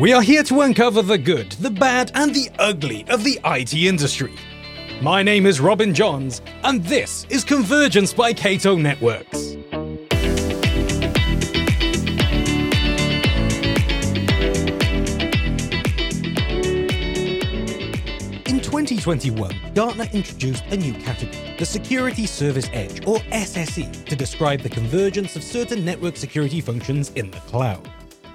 We are here to uncover the good, the bad, and the ugly of the IT industry. My name is Robin Johns, and this is Convergence by Cato Networks. In 2021, Gartner introduced a new category, the Security Service Edge, or SSE, to describe the convergence of certain network security functions in the cloud.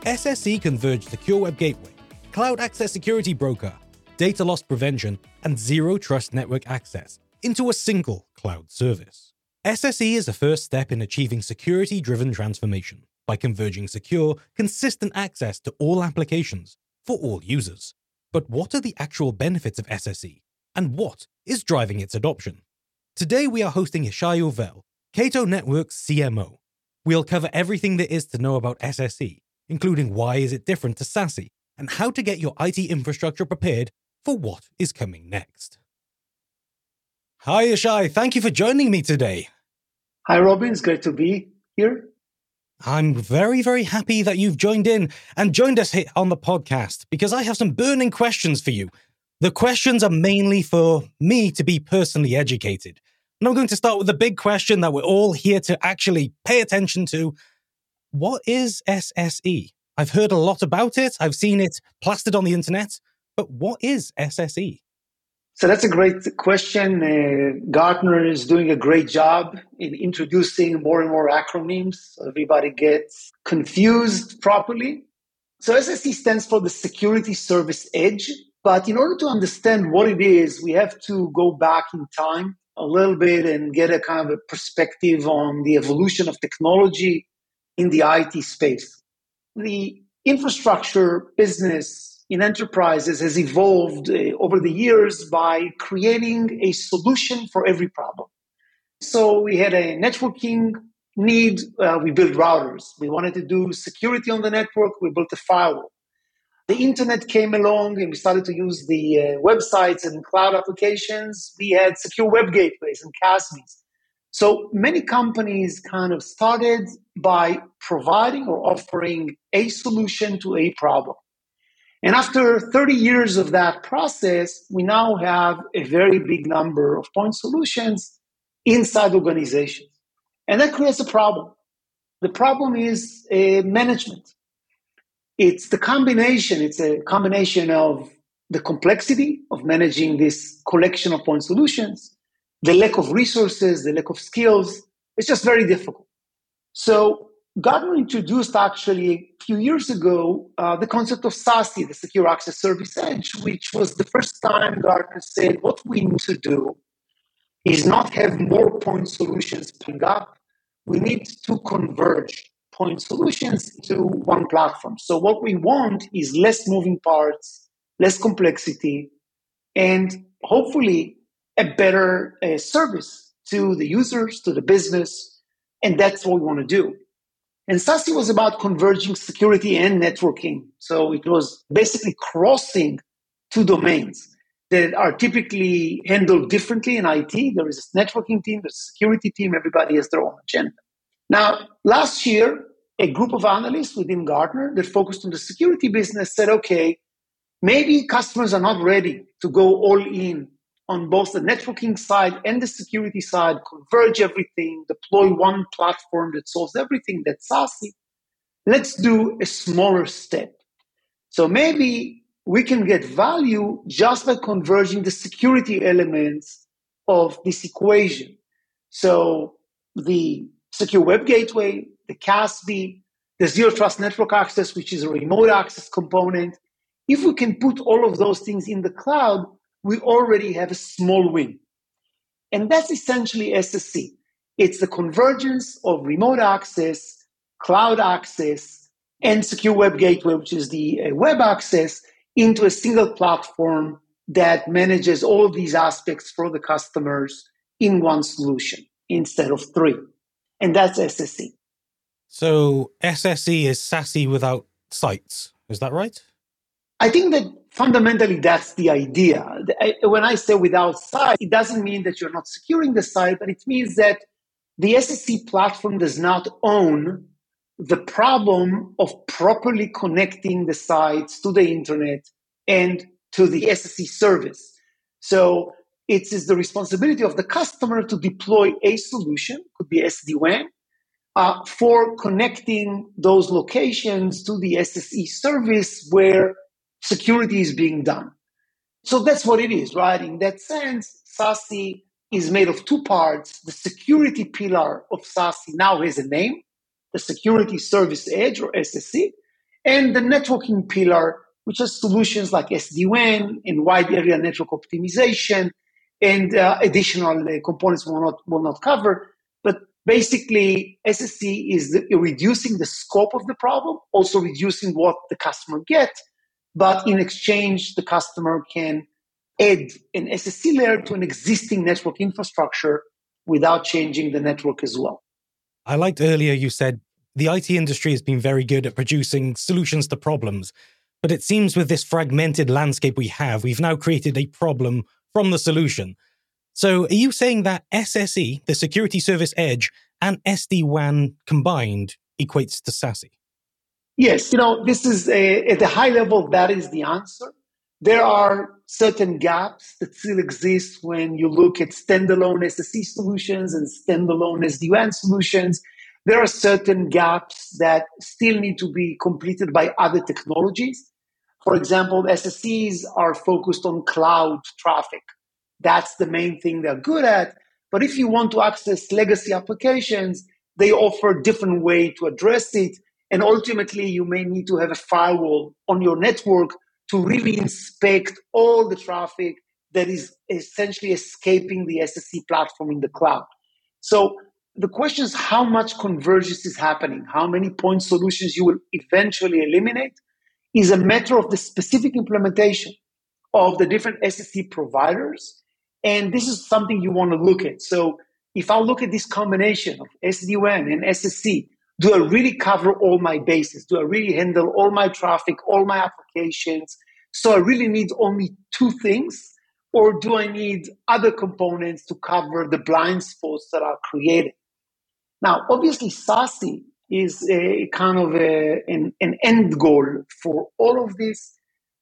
SSE converged Secure Web Gateway, Cloud Access Security Broker, Data Loss Prevention, and Zero Trust Network Access into a single cloud service. SSE is the first step in achieving security driven transformation by converging secure, consistent access to all applications for all users. But what are the actual benefits of SSE, and what is driving its adoption? Today we are hosting Yishay Yovel, Cato Network's CMO. We'll cover everything there is to know about SSE, including why is it different to SASE, and how to get your IT infrastructure prepared for what is coming next. Hi Yishay, thank you for joining me today. Hi Robin, it's great to be here. I'm very, very happy that you've joined in and joined us here on the podcast because I have some burning questions for you. The questions are mainly for me to be personally educated. And I'm going to start with the big question that we're all here to actually pay attention to. What is SSE? I've heard a lot about it, I've seen it plastered on the internet, but what is SSE? So that's a great question. Uh, Gartner is doing a great job in introducing more and more acronyms everybody gets confused properly. So SSE stands for the Security Service Edge. But in order to understand what it is, we have to go back in time a little bit and get a kind of a perspective on the evolution of technology in the IT space. The infrastructure business in enterprises has evolved uh, over the years by creating a solution for every problem. So we had a networking need, uh, we built routers. We wanted to do security on the network, we built a firewall. The internet came along and we started to use the uh, websites and cloud applications. We had secure web gateways and CASBs. So many companies kind of started by providing or offering a solution to a problem. And after 30 years of that process, we now have a very big number of point solutions inside organizations. And that creates a problem. The problem is uh, management. It's the combination, it's a combination of the complexity of managing this collection of point solutions, the lack of resources, the lack of skills. It's just very difficult. So Gartner introduced actually a few years ago uh, the concept of SASE, the Secure Access Service Edge, which was the first time Gartner said what we need to do is not have more point solutions ping up. We need to converge point solutions to one platform. So what we want is less moving parts, less complexity, and hopefully a better uh, service to the users, to the business. And that's what we want to do. And SASE was about converging security and networking. So it was basically crossing two domains that are typically handled differently in IT. There is a networking team, there's a security team, everybody has their own agenda. Now, last year, a group of analysts within Gartner that focused on the security business said, okay, maybe customers are not ready to go all in on both the networking side and the security side, converge everything, deploy one platform that solves everything, that's SASE. Let's do a smaller step. So maybe we can get value just by converging the security elements of this equation. So the secure web gateway, the CASB, the zero trust network access, which is a remote access component. If we can put all of those things in the cloud, we already have a small win. And that's essentially SSE. It's the convergence of remote access, cloud access, and secure web gateway, which is the uh, web access, into a single platform that manages all of these aspects for the customers in one solution instead of three. And that's SSE. So SSE is SASE without sites. Is that right? I think that fundamentally that's the idea. When I say without site, it doesn't mean that you're not securing the site, but it means that the SSE platform does not own the problem of properly connecting the sites to the internet and to the SSE service. So it is the responsibility of the customer to deploy a solution, could be SD-WAN, uh, for connecting those locations to the SSE service where security is being done. So that's what it is, right? In that sense, SASE is made of two parts. The security pillar of SASE now has a name, the Security Service Edge or SSE, and the networking pillar, which has solutions like SD-WAN and wide area network optimization and uh, additional uh, components will not, will not cover. But basically, SSE is the, reducing the scope of the problem, also reducing what the customer gets but in exchange, the customer can add an SSE layer to an existing network infrastructure without changing the network as well. I liked earlier you said the IT industry has been very good at producing solutions to problems. But it seems with this fragmented landscape we have, we've now created a problem from the solution. So are you saying that SSE, the Security Service Edge, and SD WAN combined equates to SASE? Yes, you know, this is a, at a high level, that is the answer. There are certain gaps that still exist when you look at standalone SSE solutions and standalone SD-WAN solutions. There are certain gaps that still need to be completed by other technologies. For example, SSEs are focused on cloud traffic. That's the main thing they're good at. But if you want to access legacy applications, they offer a different way to address it and ultimately, you may need to have a firewall on your network to really inspect all the traffic that is essentially escaping the SSE platform in the cloud. So the question is how much convergence is happening, how many point solutions you will eventually eliminate is a matter of the specific implementation of the different SSE providers. And this is something you want to look at. So if I look at this combination of SD-WAN and SSE, do I really cover all my bases? Do I really handle all my traffic, all my applications? So I really need only two things, or do I need other components to cover the blind spots that are created? Now, obviously, SASE is a kind of a, an, an end goal for all of this.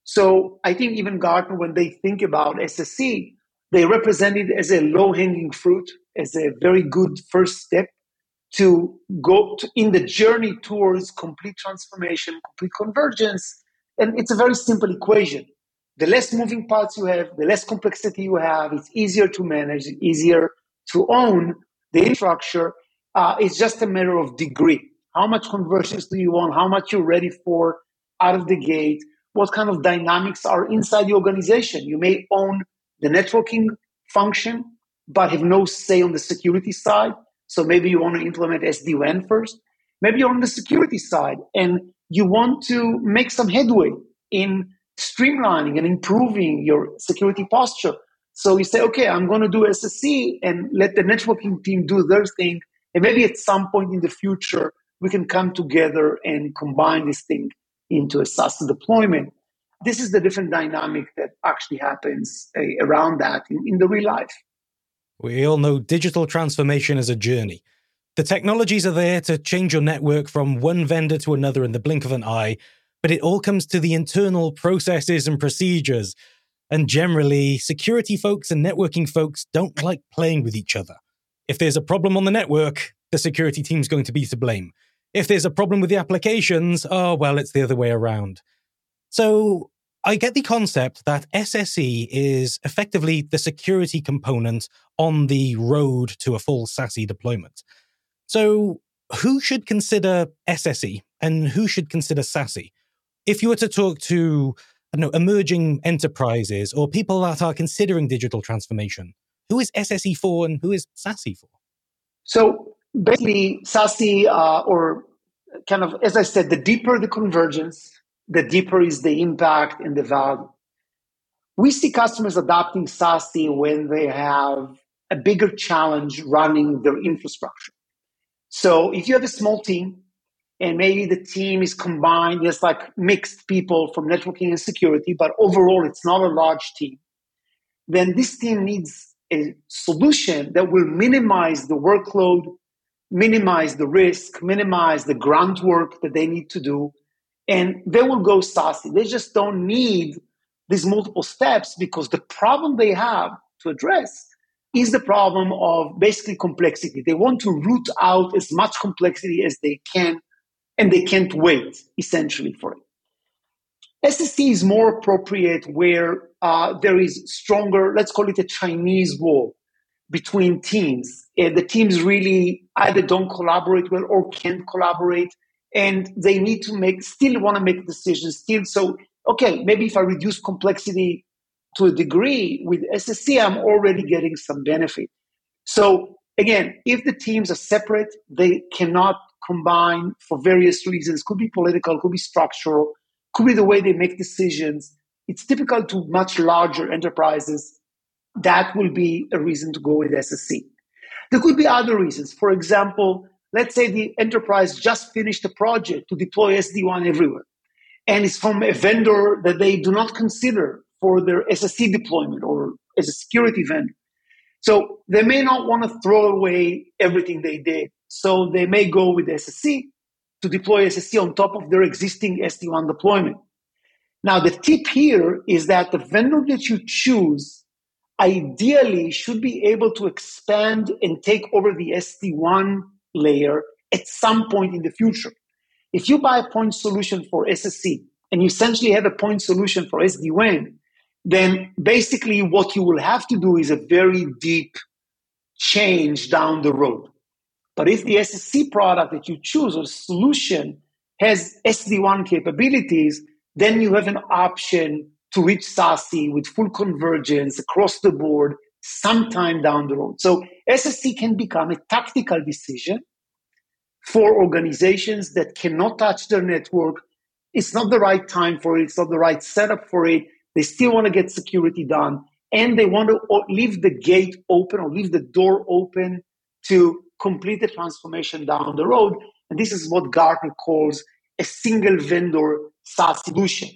So I think even Gartner, when they think about SSE, they represent it as a low hanging fruit, as a very good first step to go to, in the journey towards complete transformation, complete convergence. And it's a very simple equation. The less moving parts you have, the less complexity you have, it's easier to manage, easier to own the infrastructure. Uh, it's just a matter of degree. How much convergence do you want? How much you're ready for out of the gate? What kind of dynamics are inside the organization? You may own the networking function, but have no say on the security side. So maybe you want to implement SD-WAN first. Maybe you're on the security side and you want to make some headway in streamlining and improving your security posture. So you say, okay, I'm going to do SSE and let the networking team do their thing. And maybe at some point in the future, we can come together and combine this thing into a SASE deployment. This is the different dynamic that actually happens uh, around that in, in the real life. We all know digital transformation is a journey. The technologies are there to change your network from one vendor to another in the blink of an eye, but it all comes to the internal processes and procedures. And generally, security folks and networking folks don't like playing with each other. If there's a problem on the network, the security team's going to be to blame. If there's a problem with the applications, oh, well, it's the other way around. So, I get the concept that SSE is effectively the security component on the road to a full SASE deployment. So, who should consider SSE and who should consider SASE? If you were to talk to I know, emerging enterprises or people that are considering digital transformation, who is SSE for and who is SASE for? So, basically, SASE, uh, or kind of, as I said, the deeper the convergence, the deeper is the impact and the value. We see customers adopting SASE when they have a bigger challenge running their infrastructure. So if you have a small team and maybe the team is combined, there's like mixed people from networking and security, but overall it's not a large team, then this team needs a solution that will minimize the workload, minimize the risk, minimize the grunt work that they need to do, and they will go SASE. They just don't need these multiple steps because the problem they have to address is the problem of basically complexity. They want to root out as much complexity as they can, and they can't wait essentially for it. SSE is more appropriate where uh, there is stronger, let's call it a Chinese wall between teams. The teams really either don't collaborate well or can't collaborate, and they need to make, still want to make decisions, still. So, okay, maybe if I reduce complexity to a degree with SSE, I'm already getting some benefit. So, again, if the teams are separate, they cannot combine for various reasons. Could be political, could be structural could be the way they make decisions. It's typical to much larger enterprises. That will be a reason to go with SSE There could be other reasons. For example, let's say the enterprise just finished a project to deploy SD-WAN everywhere, and it's from a vendor that they do not consider for their SSE deployment or as a security vendor. So they may not want to throw away everything they did. So they may go with SSE to deploy SSE on top of their existing SD-WAN deployment. Now, the tip here is that the vendor that you choose ideally should be able to expand and take over the SD-WAN layer at some point in the future. If you buy a point solution for SSE and you essentially have a point solution for SD-WAN, then basically what you will have to do is a very deep change down the road. But if the SSE product that you choose or solution has SD-WAN capabilities, then you have an option to reach SASE with full convergence across the board sometime down the road. So SSE can become a tactical decision for organizations that cannot touch their network. It's not the right time for it. It's not the right setup for it. They still want to get security done and they want to leave the gate open or leave the door open to complete the transformation down the road. And this is what Gartner calls a single vendor SASE solution.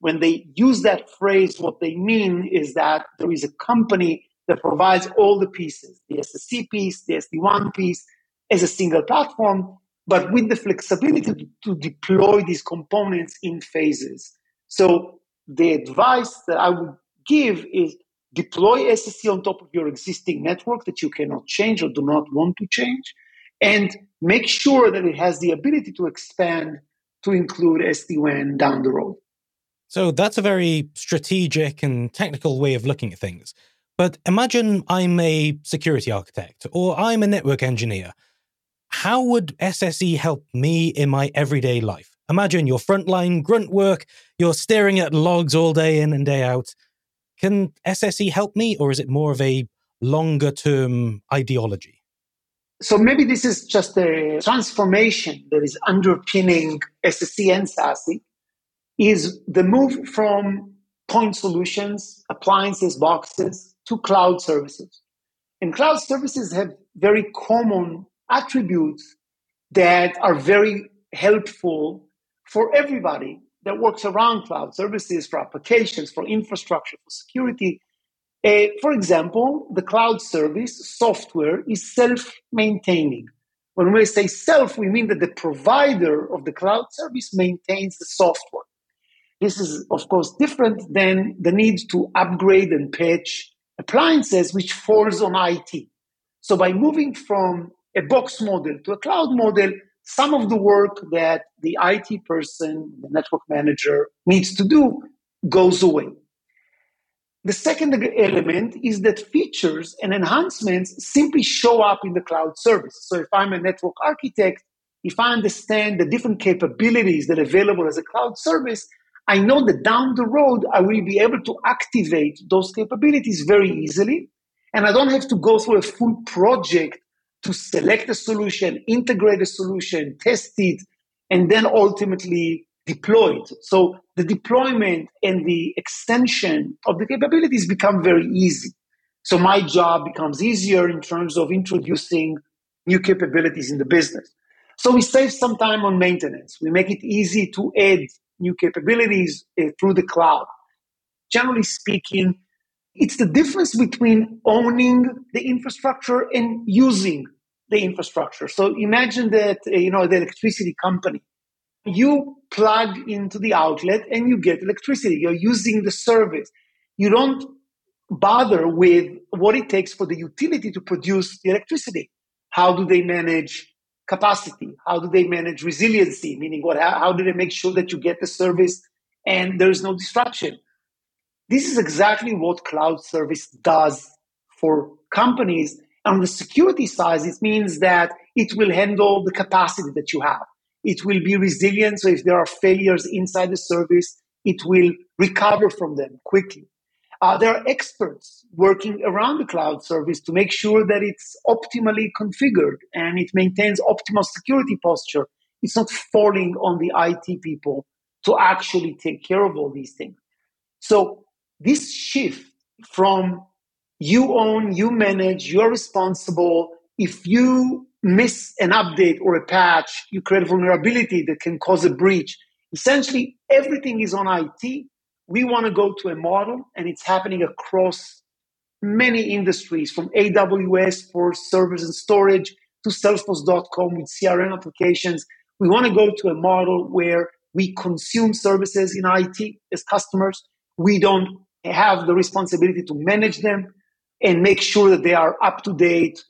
When they use that phrase, what they mean is that there is a company that provides all the pieces, the SSE piece, the SD-WAN piece, as a single platform, but with the flexibility to, to deploy these components in phases. So the advice that I would give is deploy SSE on top of your existing network that you cannot change or do not want to change, and make sure that it has the ability to expand to include SD-WAN down the road. So that's a very strategic and technical way of looking at things. But imagine I'm a security architect or I'm a network engineer. How would SSE help me in my everyday life? Imagine your frontline grunt work, you're staring at logs all day in and day out. Can SSE help me, or is it more of a longer term ideology? So maybe this is just a transformation that is underpinning SSE and SASE is the move from point solutions, appliances, boxes to cloud services. And cloud services have very common attributes that are very helpful for everybody that works around cloud services, for applications, for infrastructure, for security. Uh, for example, the cloud service software is self maintaining. When we say self, we mean that the provider of the cloud service maintains the software. This is, of course, different than the need to upgrade and patch appliances, which falls on IT. So by moving from a box model to a cloud model, some of the work that the IT person, the network manager needs to do goes away. The second element is that features and enhancements simply show up in the cloud service. So if I'm a network architect, if I understand the different capabilities that are available as a cloud service, I know that down the road I will be able to activate those capabilities very easily. And I don't have to go through a full project to select a solution, integrate a solution, test it, and then ultimately deploy it. So the deployment and the extension of the capabilities become very easy. So my job becomes easier in terms of introducing new capabilities in the business. So we save some time on maintenance. We make it easy to add new capabilities uh, through the cloud. Generally speaking, it's the difference between owning the infrastructure and using the infrastructure. So imagine that, uh, you know, the electricity company, you plug into the outlet and you get electricity. You're using the service. You don't bother with what it takes for the utility to produce the electricity. How do they manage capacity? How do they manage resiliency? Meaning, what? How, how do they make sure that you get the service and there is no disruption? This is exactly what cloud service does for companies. On the security side, it means that it will handle the capacity that you have. It will be resilient. So if there are failures inside the service, it will recover from them quickly. Uh, there are experts working around the cloud service to make sure that it's optimally configured and it maintains optimal security posture. It's not falling on the IT people to actually take care of all these things. So this shift from you own, you manage, you're responsible. If you miss an update or a patch, you create a vulnerability that can cause a breach. Essentially, everything is on IT we want to go to a model, and it's happening across many industries from AWS for servers and storage to Salesforce.com with CRM applications. We want to go to a model where we consume services in IT as customers. We don't have the responsibility to manage them and make sure that they are up to date,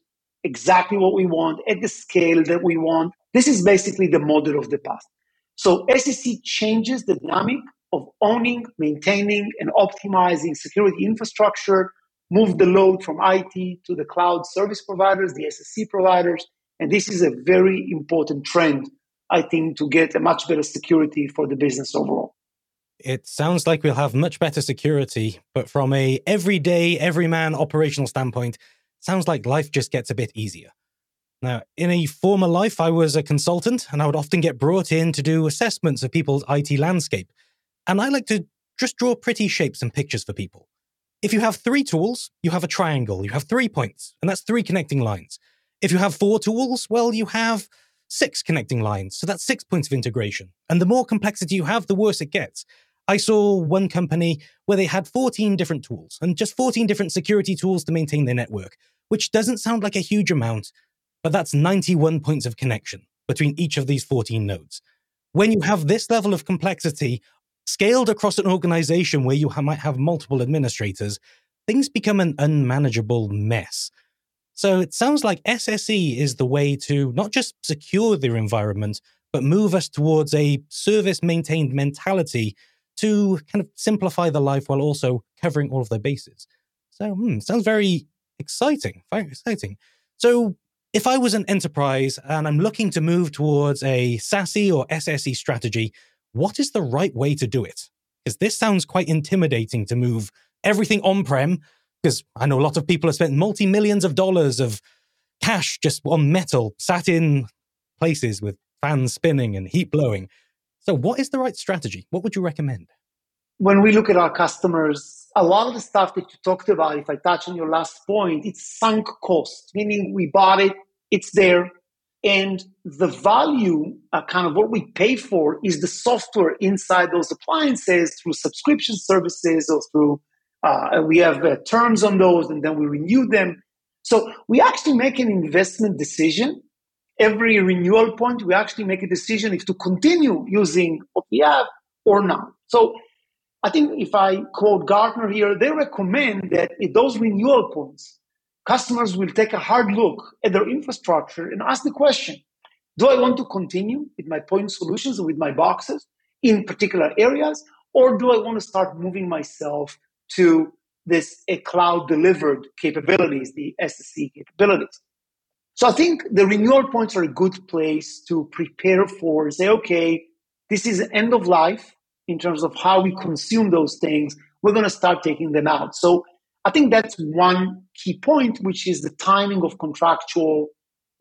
exactly what we want at the scale that we want. This is basically the model of the past. So SEC changes the dynamic of owning, maintaining, and optimizing security infrastructure, move the load from IT to the cloud service providers, the SSE providers. And this is a very important trend, I think, to get a much better security for the business overall. It sounds like we'll have much better security, but from a everyday, everyman operational standpoint, sounds like life just gets a bit easier. Now, in a former life, I was a consultant and I would often get brought in to do assessments of people's IT landscape. And I like to just draw pretty shapes and pictures for people. If you have three tools, you have a triangle, you have three points, and that's three connecting lines. If you have four tools, well, you have six connecting lines, so that's six points of integration. And the more complexity you have, the worse it gets. I saw one company where they had 14 different tools and just 14 different security tools to maintain their network, which doesn't sound like a huge amount, but that's 91 points of connection between each of these 14 nodes. When you have this level of complexity Scaled across an organization where you ha- might have multiple administrators, things become an unmanageable mess. So it sounds like SSE is the way to not just secure their environment, but move us towards a service maintained mentality to kind of simplify the life while also covering all of their bases. So, hmm, sounds very exciting, very exciting. So, if I was an enterprise and I'm looking to move towards a SASE or SSE strategy, what is the right way to do it? Because this sounds quite intimidating to move everything on prem. Because I know a lot of people have spent multi millions of dollars of cash just on metal, sat in places with fans spinning and heat blowing. So, what is the right strategy? What would you recommend? When we look at our customers, a lot of the stuff that you talked about, if I touch on your last point, it's sunk cost, meaning we bought it, it's there, and the value, uh, kind of what we pay for, is the software inside those appliances through subscription services or through, uh, we have uh, terms on those and then we renew them. So we actually make an investment decision. Every renewal point, we actually make a decision if to continue using what we have or not. So I think if I quote Gartner here, they recommend that at those renewal points, customers will take a hard look at their infrastructure and ask the question do I want to continue with my point solutions, with my boxes in particular areas, or do I want to start moving myself to this a cloud delivered capabilities, the SSE capabilities? So I think the renewal points are a good place to prepare for, say, okay, this is end of life in terms of how we consume those things. We're going to start taking them out. So I think that's one key point, which is the timing of contractual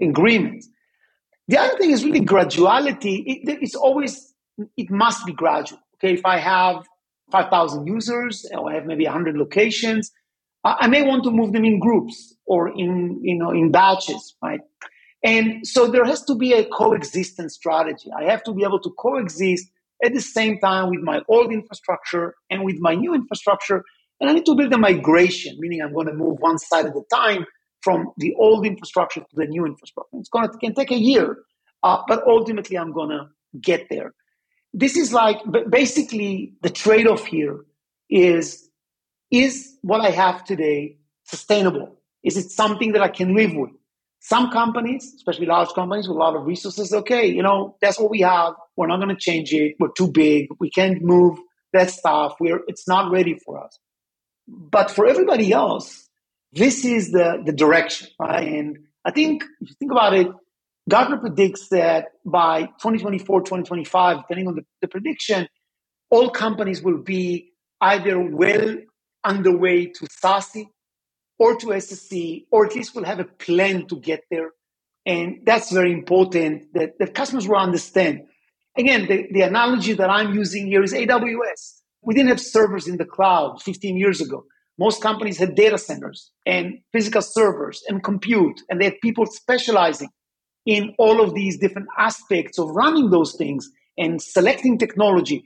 agreements. The other thing is really graduality. It, it's always, it must be gradual. Okay, if I have 5,000 users or I have maybe 100 locations, I may want to move them in groups or in, you know, in batches, right? And so there has to be a coexistence strategy. I have to be able to coexist at the same time with my old infrastructure and with my new infrastructure and I need to build a migration, meaning I'm going to move one side at a time from the old infrastructure to the new infrastructure. It's going to can take a year, uh, but ultimately I'm going to get there. This is like basically the trade off here is is what I have today sustainable? Is it something that I can live with? Some companies, especially large companies with a lot of resources, okay, you know, that's what we have. We're not going to change it. We're too big. We can't move that stuff. We're, it's not ready for us. But for everybody else, this is the, the direction, right? And I think if you think about it, Gartner predicts that by 2024, 2025, depending on the, the prediction, all companies will be either well underway to SASE or to SSE, or at least will have a plan to get there. And that's very important that, that customers will understand. Again, the, the analogy that I'm using here is AWS. We didn't have servers in the cloud 15 years ago. Most companies had data centers and physical servers and compute, and they had people specializing in all of these different aspects of running those things and selecting technology.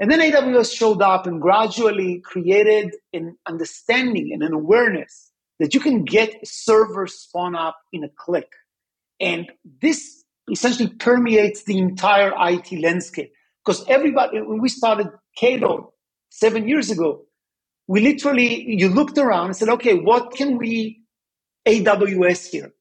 And then AWS showed up and gradually created an understanding and an awareness that you can get servers spun up in a click. And this essentially permeates the entire IT landscape. Because everybody, when we started Cato seven years ago, we literally, you looked around and said, okay, what can we AWS here?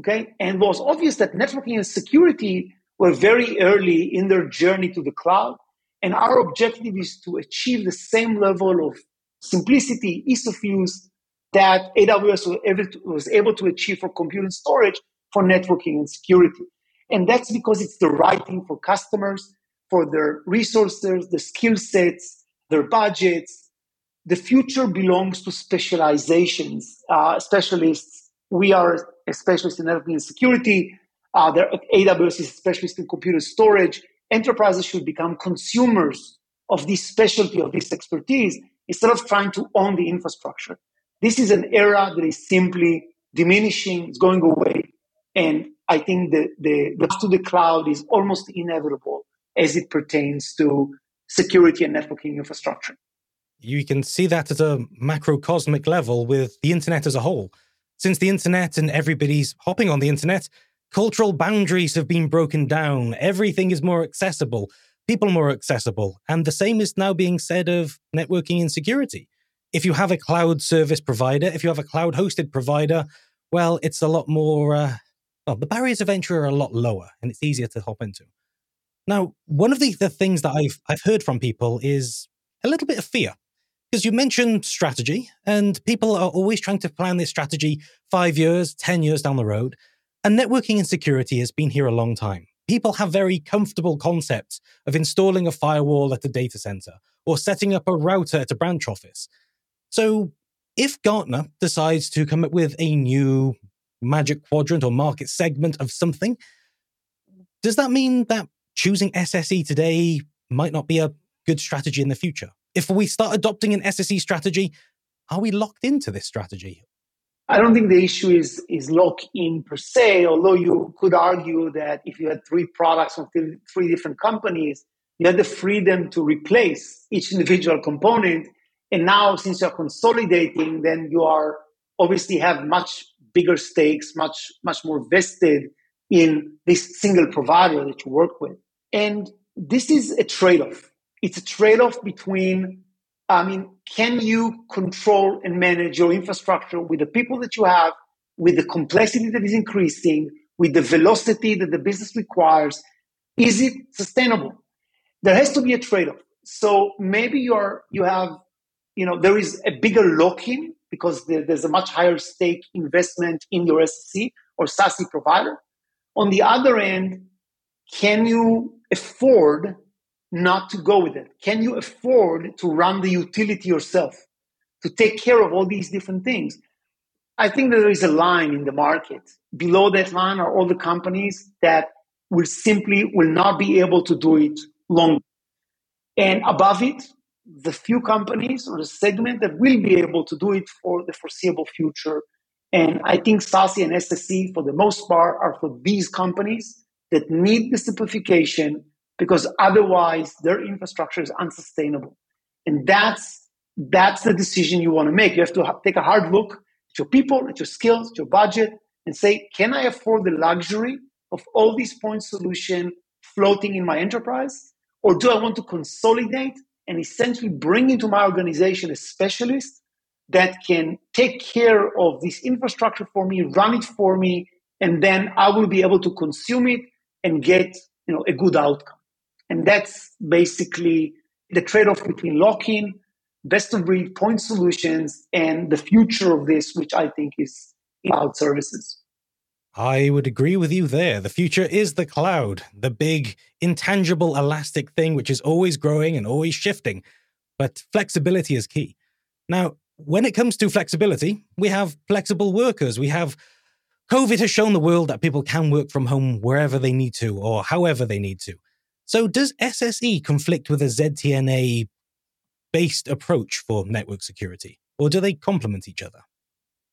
Okay. And it was obvious that networking and security were very early in their journey to the cloud. And our objective is to achieve the same level of simplicity, ease of use that AWS was able to, was able to achieve for compute and storage for networking and security. And that's because it's the right thing for customers, for their resources, the skill sets, their budgets. The future belongs to specializations, uh, specialists. We are a specialist in networking and security. Uh, AWS is a specialist in computer storage. Enterprises should become consumers of this specialty, of this expertise, instead of trying to own the infrastructure. This is an era that is simply diminishing, it's going away. And I think the, the, the to the cloud is almost inevitable as it pertains to security and networking infrastructure. You can see that at a macrocosmic level with the internet as a whole. Since the internet and everybody's hopping on the internet, cultural boundaries have been broken down. Everything is more accessible, people more accessible. And the same is now being said of networking and security. If you have a cloud service provider, if you have a cloud hosted provider, well, it's a lot more, uh, well, the barriers of entry are a lot lower and it's easier to hop into. Now, one of the, the things that I've, I've heard from people is a little bit of fear because you mentioned strategy, and people are always trying to plan this strategy five years, 10 years down the road. And networking and security has been here a long time. People have very comfortable concepts of installing a firewall at a data center or setting up a router at a branch office. So, if Gartner decides to come up with a new magic quadrant or market segment of something, does that mean that choosing SSE today might not be a good strategy in the future? if we start adopting an SSE strategy, are we locked into this strategy? I don't think the issue is is lock in per se, although you could argue that if you had three products from three different companies, you had the freedom to replace each individual component. And now since you're consolidating, then you are obviously have much bigger stakes, much, much more vested in this single provider that you work with. And this is a trade-off it's a trade-off between I mean, can you control and manage your infrastructure with the people that you have, with the complexity that is increasing, with the velocity that the business requires? Is it sustainable? There has to be a trade-off. So maybe you're you have, you know, there is a bigger lock-in because there, there's a much higher stake investment in your SSE or SASE provider. On the other end, can you afford not to go with it? Can you afford to run the utility yourself, to take care of all these different things? I think that there is a line in the market. Below that line are all the companies that will simply will not be able to do it long. And above it, the few companies or the segment that will be able to do it for the foreseeable future. And I think SASE and SSE, for the most part, are for these companies that need the simplification because otherwise their infrastructure is unsustainable. And that's that's the decision you want to make. You have to take a hard look at your people, at your skills, your budget, and say, can I afford the luxury of all these point solution floating in my enterprise? Or do I want to consolidate and essentially bring into my organization a specialist that can take care of this infrastructure for me, run it for me, and then I will be able to consume it and get you know a good outcome. And that's basically the trade-off between lock-in, best of breed point solutions, and the future of this, which I think is cloud services. I would agree with you there. The future is the cloud, the big, intangible, elastic thing which is always growing and always shifting. But flexibility is key. Now, when it comes to flexibility, we have flexible workers. We have COVID has shown the world that people can work from home wherever they need to or however they need to. So, does SSE conflict with a ZTNA based approach for network security, or do they complement each other?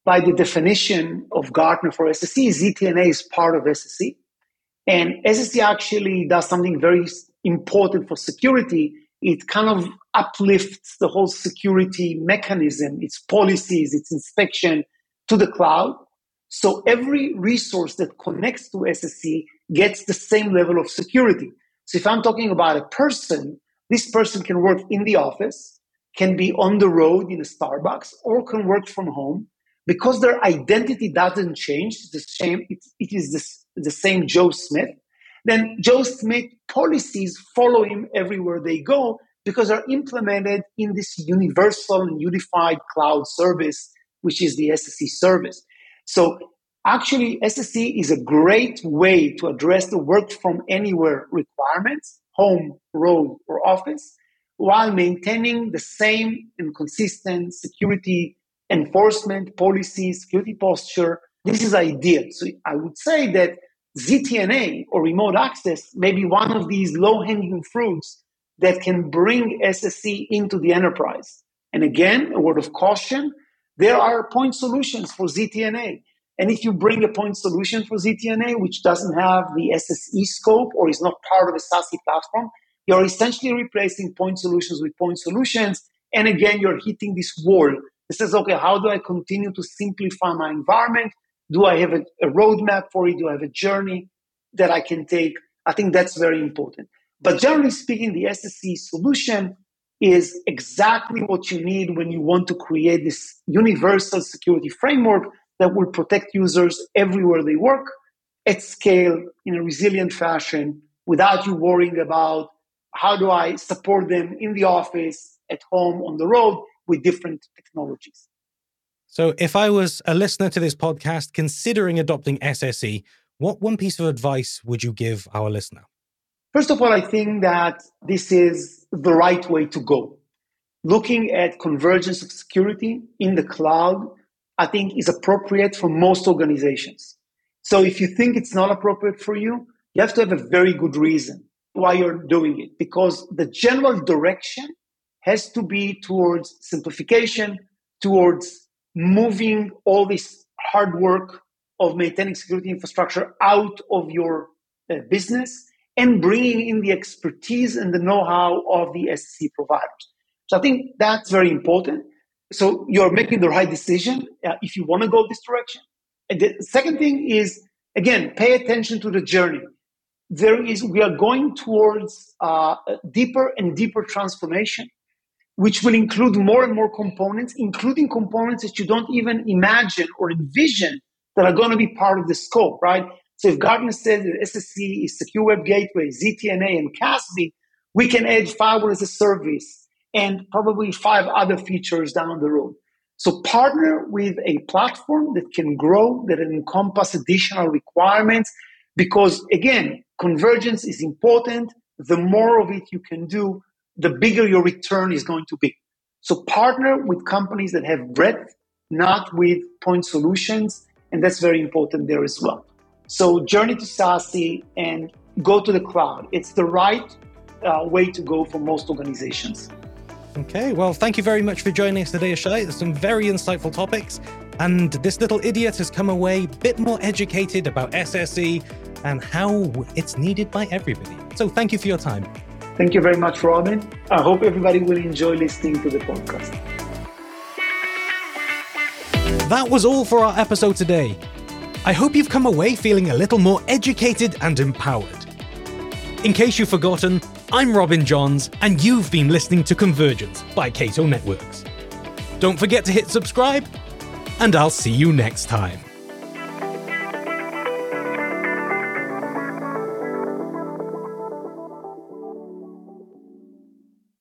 by the definition of Gartner for SSE, ZTNA is part of SSE. And SSE actually does something very important for security. It kind of uplifts the whole security mechanism, its policies, its inspection to the cloud. So every resource that connects to SSE gets the same level of security. So if I'm talking about a person, this person can work in the office, can be on the road in a Starbucks, or can work from home because their identity doesn't change, the same, it, it is the, the same Joe Smith, then Joe Smith policies follow him everywhere they go because they're implemented in this universal and unified cloud service, which is the SSE service. So actually, SSE is a great way to address the work from anywhere requirements, home, road, or office, while maintaining the same and consistent security enforcement policy, security posture. This is ideal. So I would say that ZTNA or remote access may be one of these low hanging fruits that can bring SSE into the enterprise. And again, a word of caution there are point solutions for ZTNA. And if you bring a point solution for ZTNA, which doesn't have the SSE scope or is not part of a SASE platform, you're essentially replacing point solutions with point solutions. And again, you're hitting this wall it says, okay, how do I continue to simplify my environment? Do I have a, a roadmap for it? Do I have a journey that I can take? I think that's very important. But generally speaking, the SSE solution is exactly what you need when you want to create this universal security framework that will protect users everywhere they work at scale in a resilient fashion without you worrying about how do I support them in the office, at home, on the road with different technologies. So, if I was a listener to this podcast considering adopting SSE, what one piece of advice would you give our listener? First of all, I think that this is the right way to go. Looking at convergence of security in the cloud, I think is appropriate for most organizations. So if you think it's not appropriate for you, you have to have a very good reason why you're doing it because the general direction has to be towards simplification, towards moving all this hard work of maintaining security infrastructure out of your uh, business and bringing in the expertise and the know-how of the SSE providers. So I think that's very important. So you're making the right decision uh, if you want to go this direction. And the second thing is, again, pay attention to the journey. There is, we are going towards uh, deeper and deeper transformation which will include more and more components, including components that you don't even imagine or envision that are going to be part of the scope, right? So if Gartner says that SSE is Secure Web Gateway, ZTNA, and CASB, we can add firewall as a service and probably five other features down the road. So partner with a platform that can grow, that encompass additional requirements, because again, convergence is important. The more of it you can do, the bigger your return is going to be. So partner with companies that have breadth, not with point solutions. And that's very important there as well. So journey to SASE and go to the cloud. It's the right uh, way to go for most organizations. Okay, well, thank you very much for joining us today, Shai. There's some very insightful topics, and this little idiot has come away a bit more educated about SSE and how it's needed by everybody. So, thank you for your time. Thank you very much, Robin. I hope everybody will enjoy listening to the podcast. that was all for our episode today. I hope you've come away feeling a little more educated and empowered. In case you've forgotten, I'm Robin Johns, and you've been listening to Convergence by Cato Networks. Don't forget to hit subscribe, and I'll see you next time.